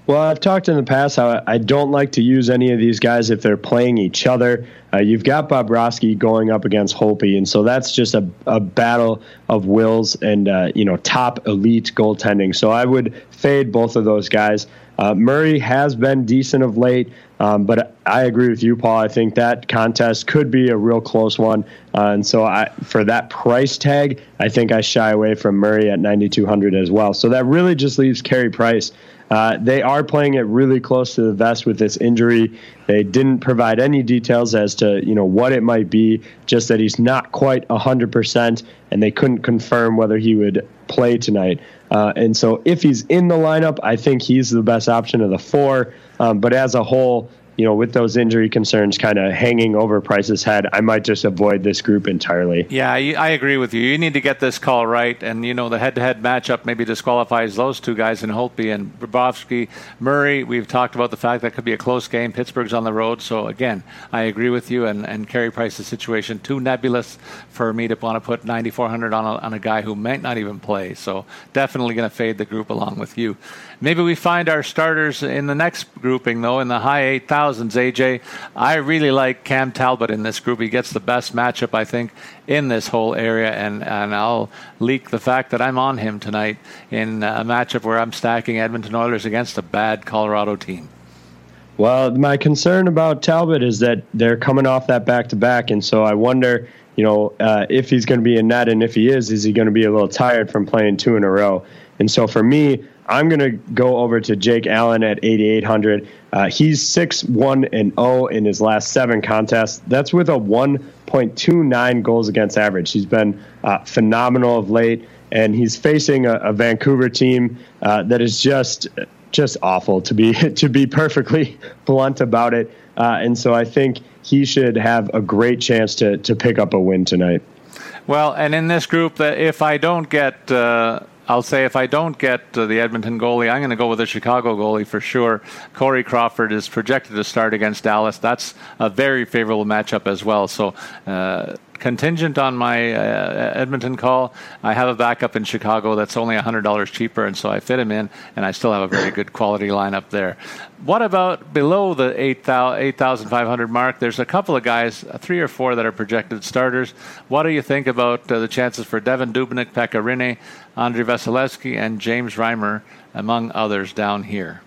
Well, I've talked in the past how I don't like to use any of these guys if they're playing each other. Uh, you've got Bobrovsky going up against Holtby, and so that's just a, a battle of wills and uh, you know top elite goaltending. So I would fade both of those guys. Uh, Murray has been decent of late, um, but I agree with you, Paul. I think that contest could be a real close one, uh, and so I, for that price tag, I think I shy away from Murray at 9,200 as well. So that really just leaves Carey Price. Uh, they are playing it really close to the vest with this injury. They didn't provide any details as to you know what it might be, just that he's not quite hundred percent, and they couldn't confirm whether he would play tonight. Uh, and so, if he's in the lineup, I think he's the best option of the four. Um, but as a whole, you know, with those injury concerns kind of hanging over Price's head, I might just avoid this group entirely.
Yeah, I agree with you. You need to get this call right, and you know the head-to-head matchup maybe disqualifies those two guys in Holtby and Bobrovsky. Murray, we've talked about the fact that could be a close game. Pittsburgh's on the road, so again, I agree with you. And and Carey Price's situation too nebulous for me to want to put 9,400 on a, on a guy who might not even play. So definitely going to fade the group along with you. Maybe we find our starters in the next grouping, though, in the high 8,000s. AJ, I really like Cam Talbot in this group. He gets the best matchup, I think, in this whole area, and, and I'll leak the fact that I'm on him tonight in a matchup where I'm stacking Edmonton Oilers against a bad Colorado team.
Well, my concern about Talbot is that they're coming off that back to back, and so I wonder, you know, uh, if he's going to be in net, and if he is, is he going to be a little tired from playing two in a row? And so for me, I'm going to go over to Jake Allen at 8,800. Uh, he's 6 1 and 0 in his last seven contests. That's with a 1.29 goals against average. He's been uh, phenomenal of late, and he's facing a, a Vancouver team uh, that is just just awful to be to be perfectly blunt about it. Uh, and so I think he should have a great chance to to pick up a win tonight.
Well, and in this group, that if I don't get uh, I'll say if I don't get uh, the Edmonton goalie, I'm going to go with the Chicago goalie for sure. Corey Crawford is projected to start against Dallas. That's a very favorable matchup as well. So uh, contingent on my uh, Edmonton call, I have a backup in Chicago that's only $100 cheaper, and so I fit him in, and I still have a very good quality lineup there. What about below the 8,500 mark? There's a couple of guys, uh, three or four that are projected starters. What do you think about uh, the chances for Devan Dubnyk, Pekka Rinne, Andrei Vasilevskiy, and James Reimer, among others, down here?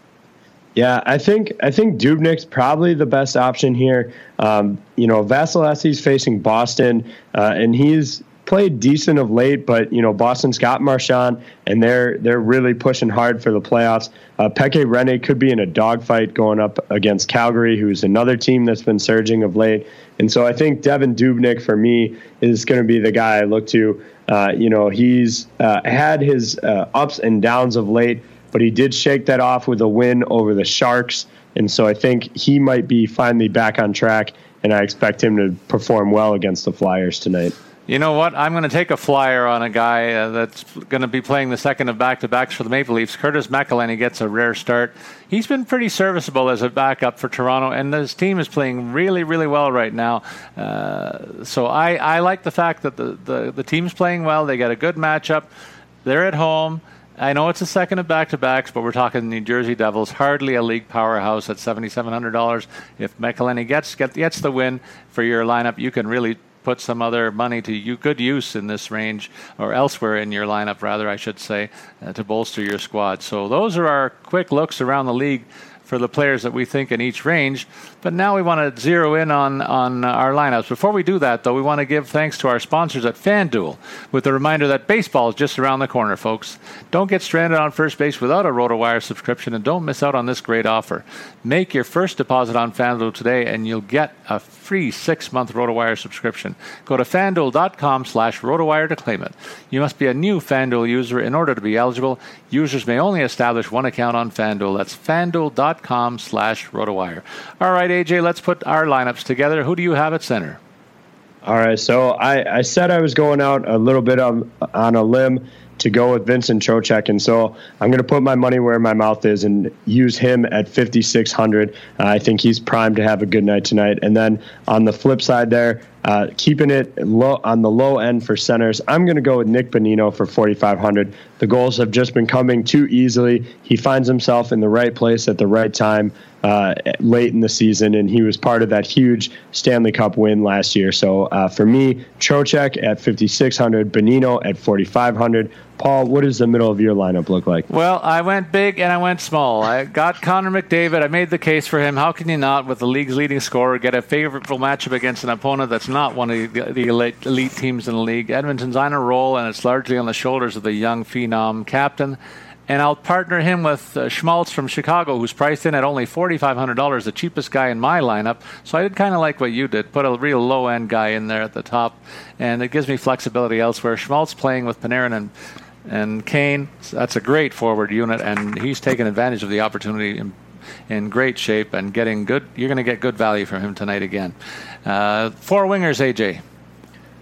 Yeah, I think I think Dubnyk's probably the best option here. Um, you know, Vasilevskiy's facing Boston, uh, and he's played decent of late, but you know Boston's got Marchand, and they're they're really pushing hard for the playoffs. Uh, Pekka Rinne could be in a dogfight going up against Calgary, who's another team that's been surging of late. And so I think Devan Dubnyk for me is going to be the guy I look to. Uh, you know, he's uh, had his uh, ups and downs of late, but he did shake that off with a win over the Sharks. And so I think he might be finally back on track, and I expect him to perform well against the Flyers tonight.
You know what? I'm going to take a flyer on a guy uh, that's going to be playing the second of back to backs for the Maple Leafs. Curtis McElhinney gets a rare start. He's been pretty serviceable as a backup for Toronto, and his team is playing really, really well right now. Uh, so I, I like the fact that the, the, the team's playing well. They got a good matchup. They're at home. I know it's a second of back to backs, but we're talking New Jersey Devils, hardly a league powerhouse at $7,700. If McElhinney gets, gets the win for your lineup, you can really put some other money to you, good use in this range or elsewhere in your lineup, rather, I should say, uh, to bolster your squad. So those are our quick looks around the league for the players that we think in each range. But now we want to zero in on, on our lineups. Before we do that, though, we want to give thanks to our sponsors at FanDuel with the reminder that baseball is just around the corner, folks. Don't get stranded on first base without a RotoWire subscription and don't miss out on this great offer. Make your first deposit on FanDuel today and you'll get a free six-month RotoWire subscription. Go to FanDuel.com slash RotoWire to claim it. You must be a new FanDuel user in order to be eligible. Users may only establish one account on FanDuel. That's FanDuel.com slash RotoWire. All right, AJ, let's put our lineups together. Who do you have at center?
All right, so I, I said I was going out a little bit on, on a limb to go with Vincent Trocheck. And so I'm going to put my money where my mouth is and use him at 5,600. Uh, I think he's primed to have a good night tonight. And then on the flip side there, uh, keeping it low on the low end for centers, I'm going to go with Nick Bonino for 4,500. The goals have just been coming too easily. He finds himself in the right place at the right time uh, late in the season, and he was part of that huge Stanley Cup win last year. So uh, for me, Trocheck at 5,600, Bonino at 4,500. Paul, what does the middle of your lineup look like?
Well, I went big and I went small. I got Connor McDavid. I made the case for him. How can you not, with the league's leading scorer, get a favorable matchup against an opponent that's not one of the, the elite, elite teams in the league? Edmonton's on a roll, and it's largely on the shoulders of the young phenom captain and I'll partner him with uh, Schmaltz from Chicago, who's priced in at only $4,500, the cheapest guy in my lineup. So I did kind of like what you did, put a real low end guy in there at the top, and it gives me flexibility elsewhere. Schmaltz playing with Panarin and and Kane, that's a great forward unit, and he's taken advantage of the opportunity in, in great shape and getting good. You're going to get good value from him tonight again. Uh, four wingers, AJ.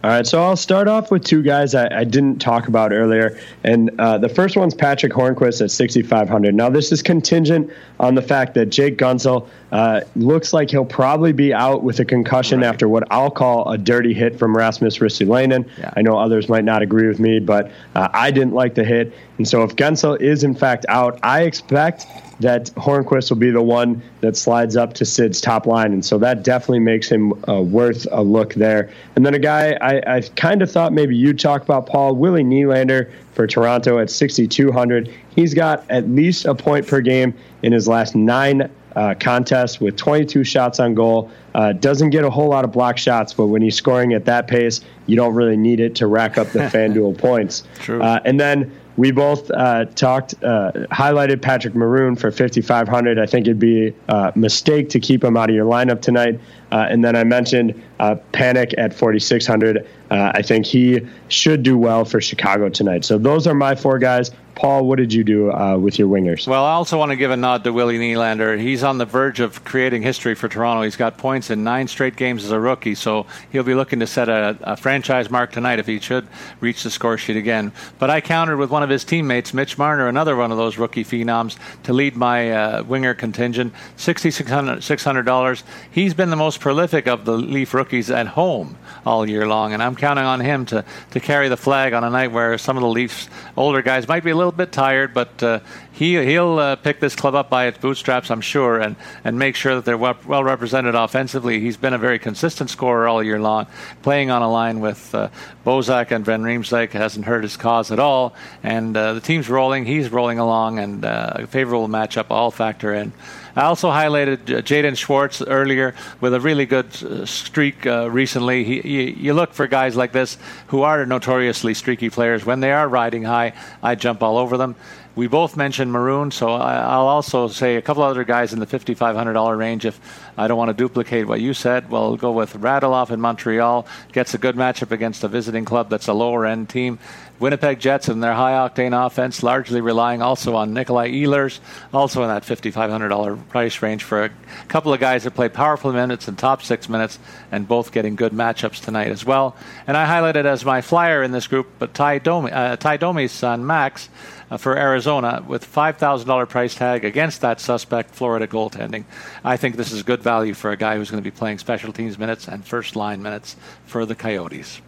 All right, so I'll start off with two guys I, I didn't talk about earlier, and uh, the first one's Patrick Hornqvist at 6,500. Now, this is contingent on the fact that Jake Guentzel uh, looks like he'll probably be out with a concussion right. after what I'll call a dirty hit from Rasmus Ristolainen. Yeah. I know others might not agree with me, but uh, I didn't like the hit, and so if Guentzel is in fact out, I expect that Hornqvist will be the one that slides up to Sid's top line. And so that definitely makes him uh, worth a look there. And then a guy I, I kind of thought maybe you'd talk about, Paul, Willie Nylander for Toronto at 6,200. He's got at least a point per game in his last nine uh, contests with 22 shots on goal. Uh, doesn't get a whole lot of block shots, but when he's scoring at that pace, you don't really need it to rack up the FanDuel points.
True. Uh,
and then we both uh, talked, uh, highlighted Patrick Maroon for 5,500. I think it'd be a mistake to keep him out of your lineup tonight. Uh, and then I mentioned uh, Panik at 4,600. Uh, I think he should do well for Chicago tonight. So those are my four guys. Paul, what did you do uh, with your wingers?
Well, I also want to give a nod to Willie Nylander. He's on the verge of creating history for Toronto. He's got points in nine straight games as a rookie, so he'll be looking to set a, a franchise mark tonight if he should reach the score sheet again. But I countered with one of his teammates, Mitch Marner, another one of those rookie phenoms, to lead my uh, winger contingent, $6,600. He's been the most prolific of the Leaf rookies at home all year long, and I'm counting on him to, to carry the flag on a night where some of the Leafs older guys might be a little little bit tired, but uh, he he'll uh, pick this club up by its bootstraps, I'm sure, and and make sure that they're well, well, represented offensively. He's been a very consistent scorer all year long, playing on a line with uh, Bozak and Van Riemsdyk hasn't hurt his cause at all, and uh, the team's rolling. He's rolling along, and uh, a favorable matchup all factor in. I also highlighted uh, Jaden Schwartz earlier with a really good uh, streak uh, recently. He, you, you, look for guys like this who are notoriously streaky players. When they are riding high, I jump all over them. We both mentioned Maroon, so I'll also say a couple other guys in the $5,500 range. If I don't want to duplicate what you said, well, we'll go with Radulov in Montreal. Gets a good matchup against a visiting club that's a lower end team. Winnipeg Jets and their high octane offense, largely relying also on Nikolai Ehlers, also in that $5,500 price range for a couple of guys that play powerful minutes and top six minutes, and both getting good matchups tonight as well. And I highlighted as my flyer in this group, but Ty, Domi, uh, Ty Domi's son, Max for Arizona with $5,000 price tag against that suspect Florida goaltending. I think this is good value for a guy who's going to be playing special teams minutes and first line minutes for the Coyotes.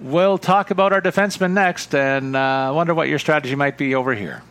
We'll talk about our defensemen next, and uh, wonder what your strategy might be over here.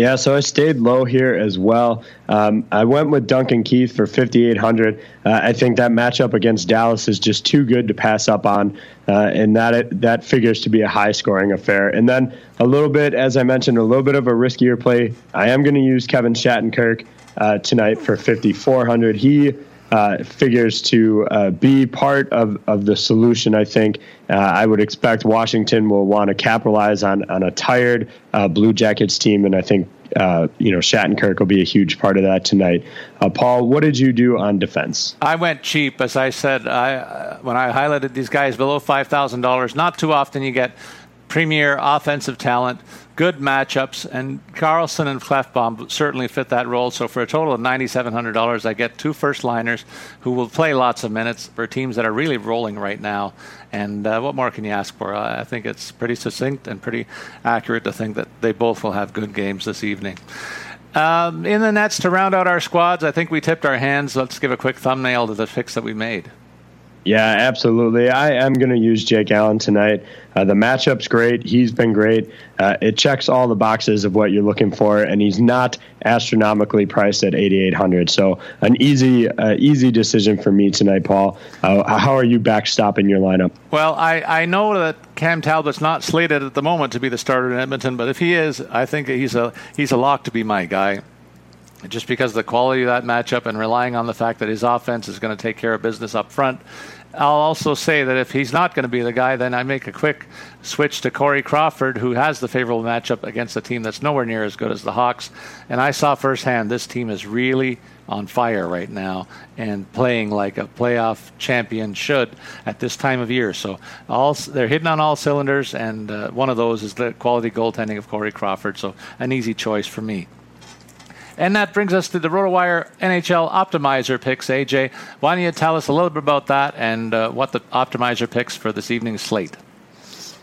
Yeah, so I stayed low here as well. Um, I went with Duncan Keith for 5,800. Uh, I think that matchup against Dallas is just too good to pass up on, uh, and that that figures to be a high scoring affair. And then a little bit, as I mentioned, a little bit of a riskier play. I am going to use Kevin Shattenkirk uh, tonight for 5,400. He uh, figures to uh, be part of, of the solution. I think uh, I would expect Washington will want to capitalize on on a tired uh, Blue Jackets team, and I think uh, you know Shattenkirk will be a huge part of that tonight. Uh, Paul, what did you do on defense?
I went cheap, as I said. I when I highlighted these guys below five thousand dollars. Not too often you get premier offensive talent good matchups, and Carlson and Klefbom certainly fit that role. So for a total of $9,700, I get two first liners who will play lots of minutes for teams that are really rolling right now. And uh, what more can you ask for? I think it's pretty succinct and pretty accurate to think that they both will have good games this evening. Um, in the nets to round out our squads, I think we tipped our hands. Let's give a quick thumbnail to the picks that we made.
Yeah, absolutely. I am going to use Jake Allen tonight. Uh, the matchup's great. He's been great. Uh, it checks all the boxes of what you're looking for, and he's not astronomically priced at 8,800. So an easy, uh, easy decision for me tonight, Paul. Uh, how are you backstopping your lineup?
Well, I, I know that Cam Talbot's not slated at the moment to be the starter in Edmonton, but if he is, I think he's a he's a lock to be my guy just because of the quality of that matchup and relying on the fact that his offense is going to take care of business up front. I'll also say that if he's not going to be the guy, then I make a quick switch to Corey Crawford, who has the favorable matchup against a team that's nowhere near as good as the Hawks. And I saw firsthand this team is really on fire right now and playing like a playoff champion should at this time of year. So all they're hitting on all cylinders, and uh, one of those is the quality goaltending of Corey Crawford. So an easy choice for me. And that brings us to the RotoWire NHL Optimizer picks. AJ, why don't you tell us a little bit about that and uh, what the Optimizer picks for this evening's slate?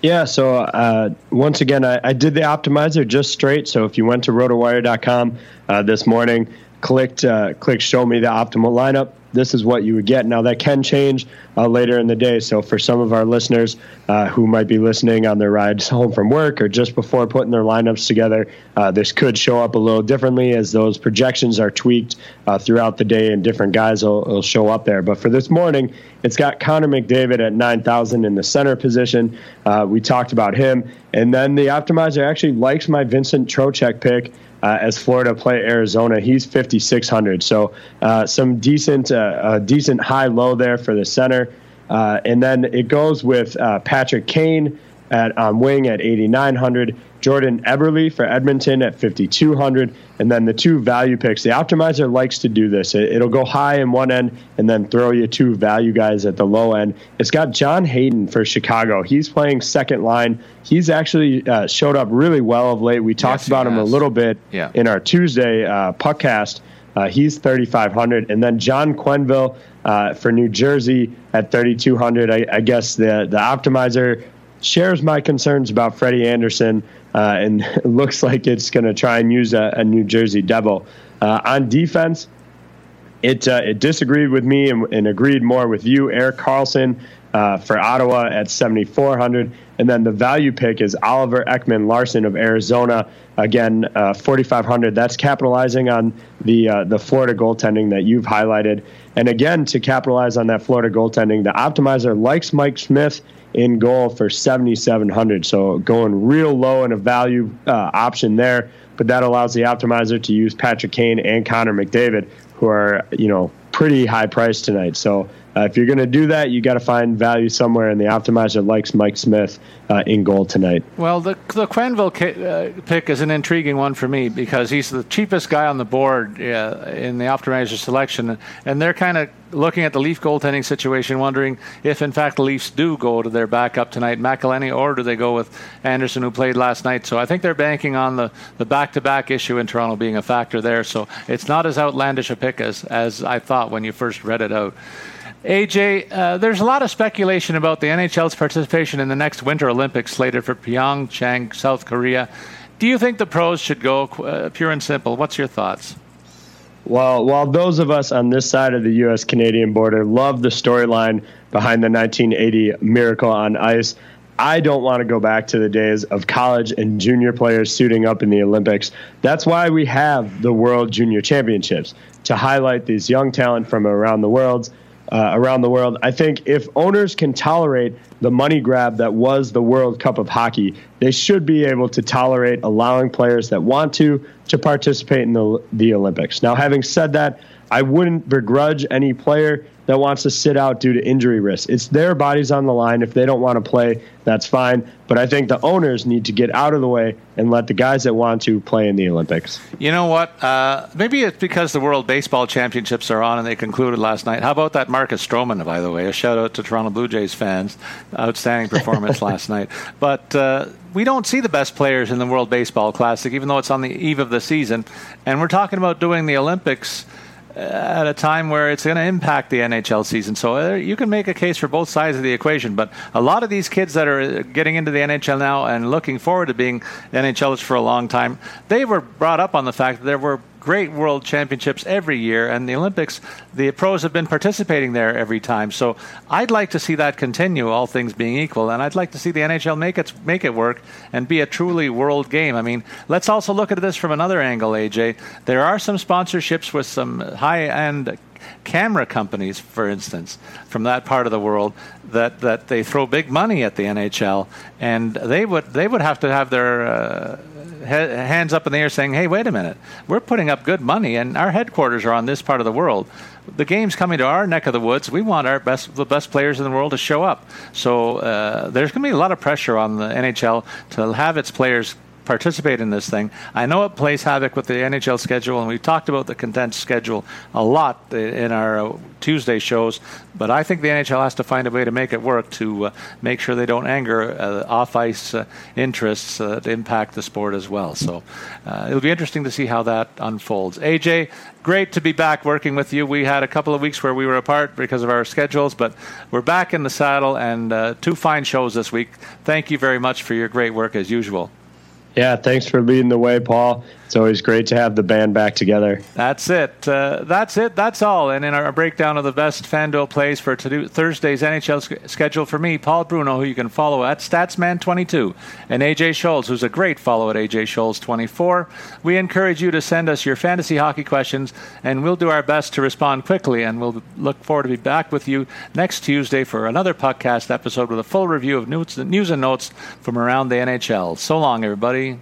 Yeah, so uh, once again, I, I, did the optimizer just straight. So if you went to rotowire.com uh, this morning, clicked uh, clicked show me the optimal lineup, this is what you would get. Now that can change uh, later in the day. So for some of our listeners uh, who might be listening on their rides home from work or just before putting their lineups together, uh, this could show up a little differently as those projections are tweaked uh, throughout the day and different guys will, will, show up there. But for this morning, it's got Connor McDavid at 9,000 in the center position. Uh, we talked about him. And then the optimizer actually likes my Vincent Trocheck pick uh, as Florida play Arizona. He's 5600. So uh, some decent uh, decent high low there for the center. Uh, and then it goes with uh, Patrick Kane at um, wing at 8900. Jordan Eberle for Edmonton at 5,200. And then the two value picks. The optimizer likes to do this. It, will go high in one end and then throw you two value guys at the low end. It's got John Hayden for Chicago. He's playing second line. He's actually uh, showed up really well of late. We talked yes, about him a little bit yeah. in our Tuesday uh, puckcast. Uh, he's 3,500. And then John Quenneville uh, for New Jersey at 3,200. I, I guess the, the optimizer shares my concerns about Freddie Andersen uh, and looks like it's going to try and use a, a New Jersey Devil. Uh, on defense, it uh, it disagreed with me and, and, agreed more with you. Erik Karlsson uh, for Ottawa at 7,400. And then the value pick is Oliver Ekman-Larsson of Arizona. Again, uh, 4,500. That's capitalizing on the uh, the Florida goaltending that you've highlighted. And again, to capitalize on that Florida goaltending, the optimizer likes Mike Smith in goal for 7,700. So going real low in a value uh, option there. But that allows the optimizer to use Patrick Kane and Connor McDavid, who are you know pretty high priced tonight. So uh, if you're going to do that, you got to find value somewhere, and the optimizer likes Mike Smith uh, in goal tonight.
Well, the the Quenneville uh, pick is an intriguing one for me because he's the cheapest guy on the board uh, in the optimizer selection, and they're kind of looking at the Leaf goaltending situation, wondering if in fact the Leafs do go to their backup tonight, McElhinney, or do they go with Andersen, who played last night. So I think they're banking on the the back-to-back issue in Toronto being a factor there. So it's not as outlandish a pick as as I thought when you first read it out. AJ, uh, there's a lot of speculation about the NHL's participation in the next Winter Olympics slated for Pyeongchang, South Korea. Do you think the pros should go, uh, pure and simple? What's your thoughts?
Well, while those of us on this side of the U.S. Canadian border love the storyline behind the 1980 Miracle on Ice, I don't want to go back to the days of college and junior players suiting up in the Olympics. That's why we have the World Junior Championships to highlight these young talent from around the world uh, around the world. I think if owners can tolerate the money grab that was the World Cup of hockey, they should be able to tolerate allowing players that want to to participate in the the Olympics. Now, having said that, I wouldn't begrudge any player that wants to sit out due to injury risk. It's their bodies on the line. If they don't want to play, that's fine. But I think the owners need to get out of the way and let the guys that want to play in the Olympics.
You know what? Uh, maybe it's because the World Baseball Championships are on and they concluded last night. How about that Marcus Stroman, by the way? A shout out to Toronto Blue Jays fans. Outstanding performance last night. But uh, we don't see the best players in the World Baseball Classic, even though it's on the eve of the season. And we're talking about doing the Olympics at a time where it's going to impact the NHL season. So uh, you can make a case for both sides of the equation. But a lot of these kids that are getting into the NHL now and looking forward to being NHLers for a long time, they were brought up on the fact that there were great world championships every year, and the Olympics, the pros have been participating there every time. So I'd like to see that continue, all things being equal, and I'd like to see the NHL make it make it work and be a truly world game. I mean, let's also look at this from another angle, AJ. There are some sponsorships with some high-end camera companies, for instance, from that part of the world, that, that they throw big money at the NHL, and they would they would have to have their uh, hands up in the air saying, hey, wait a minute, we're putting up good money and our headquarters are on this part of the world. The game's coming to our neck of the woods. We want our best, the best players in the world to show up. So uh, there's going to be a lot of pressure on the NHL to have its players participate in this thing. I know it plays havoc with the NHL schedule, and we've talked about the condensed schedule a lot in our uh, Tuesday shows. But I think the NHL has to find a way to make it work to uh, make sure they don't anger uh, off ice uh, interests uh, that impact the sport as well. So uh, it'll be interesting to see how that unfolds. AJ, great to be back working with you. We had a couple of weeks where we were apart because of our schedules, but we're back in the saddle and two fine shows this week. Thank you very much for your great work as usual.
Yeah, thanks for leading the way, Paul. It's always great to have the band back together.
That's it. Uh, that's it. That's all. And in our breakdown of the best FanDuel plays for Thursday's NHL schedule for me, Paul Bruno, who you can follow at Statsman22, and AJ Scholz, who's a great follow at AJ Scholz24. We encourage you to send us your fantasy hockey questions, and we'll do our best to respond quickly. And we'll look forward to be back with you next Tuesday for another podcast episode with a full review of news and notes from around the NHL. So long, everybody.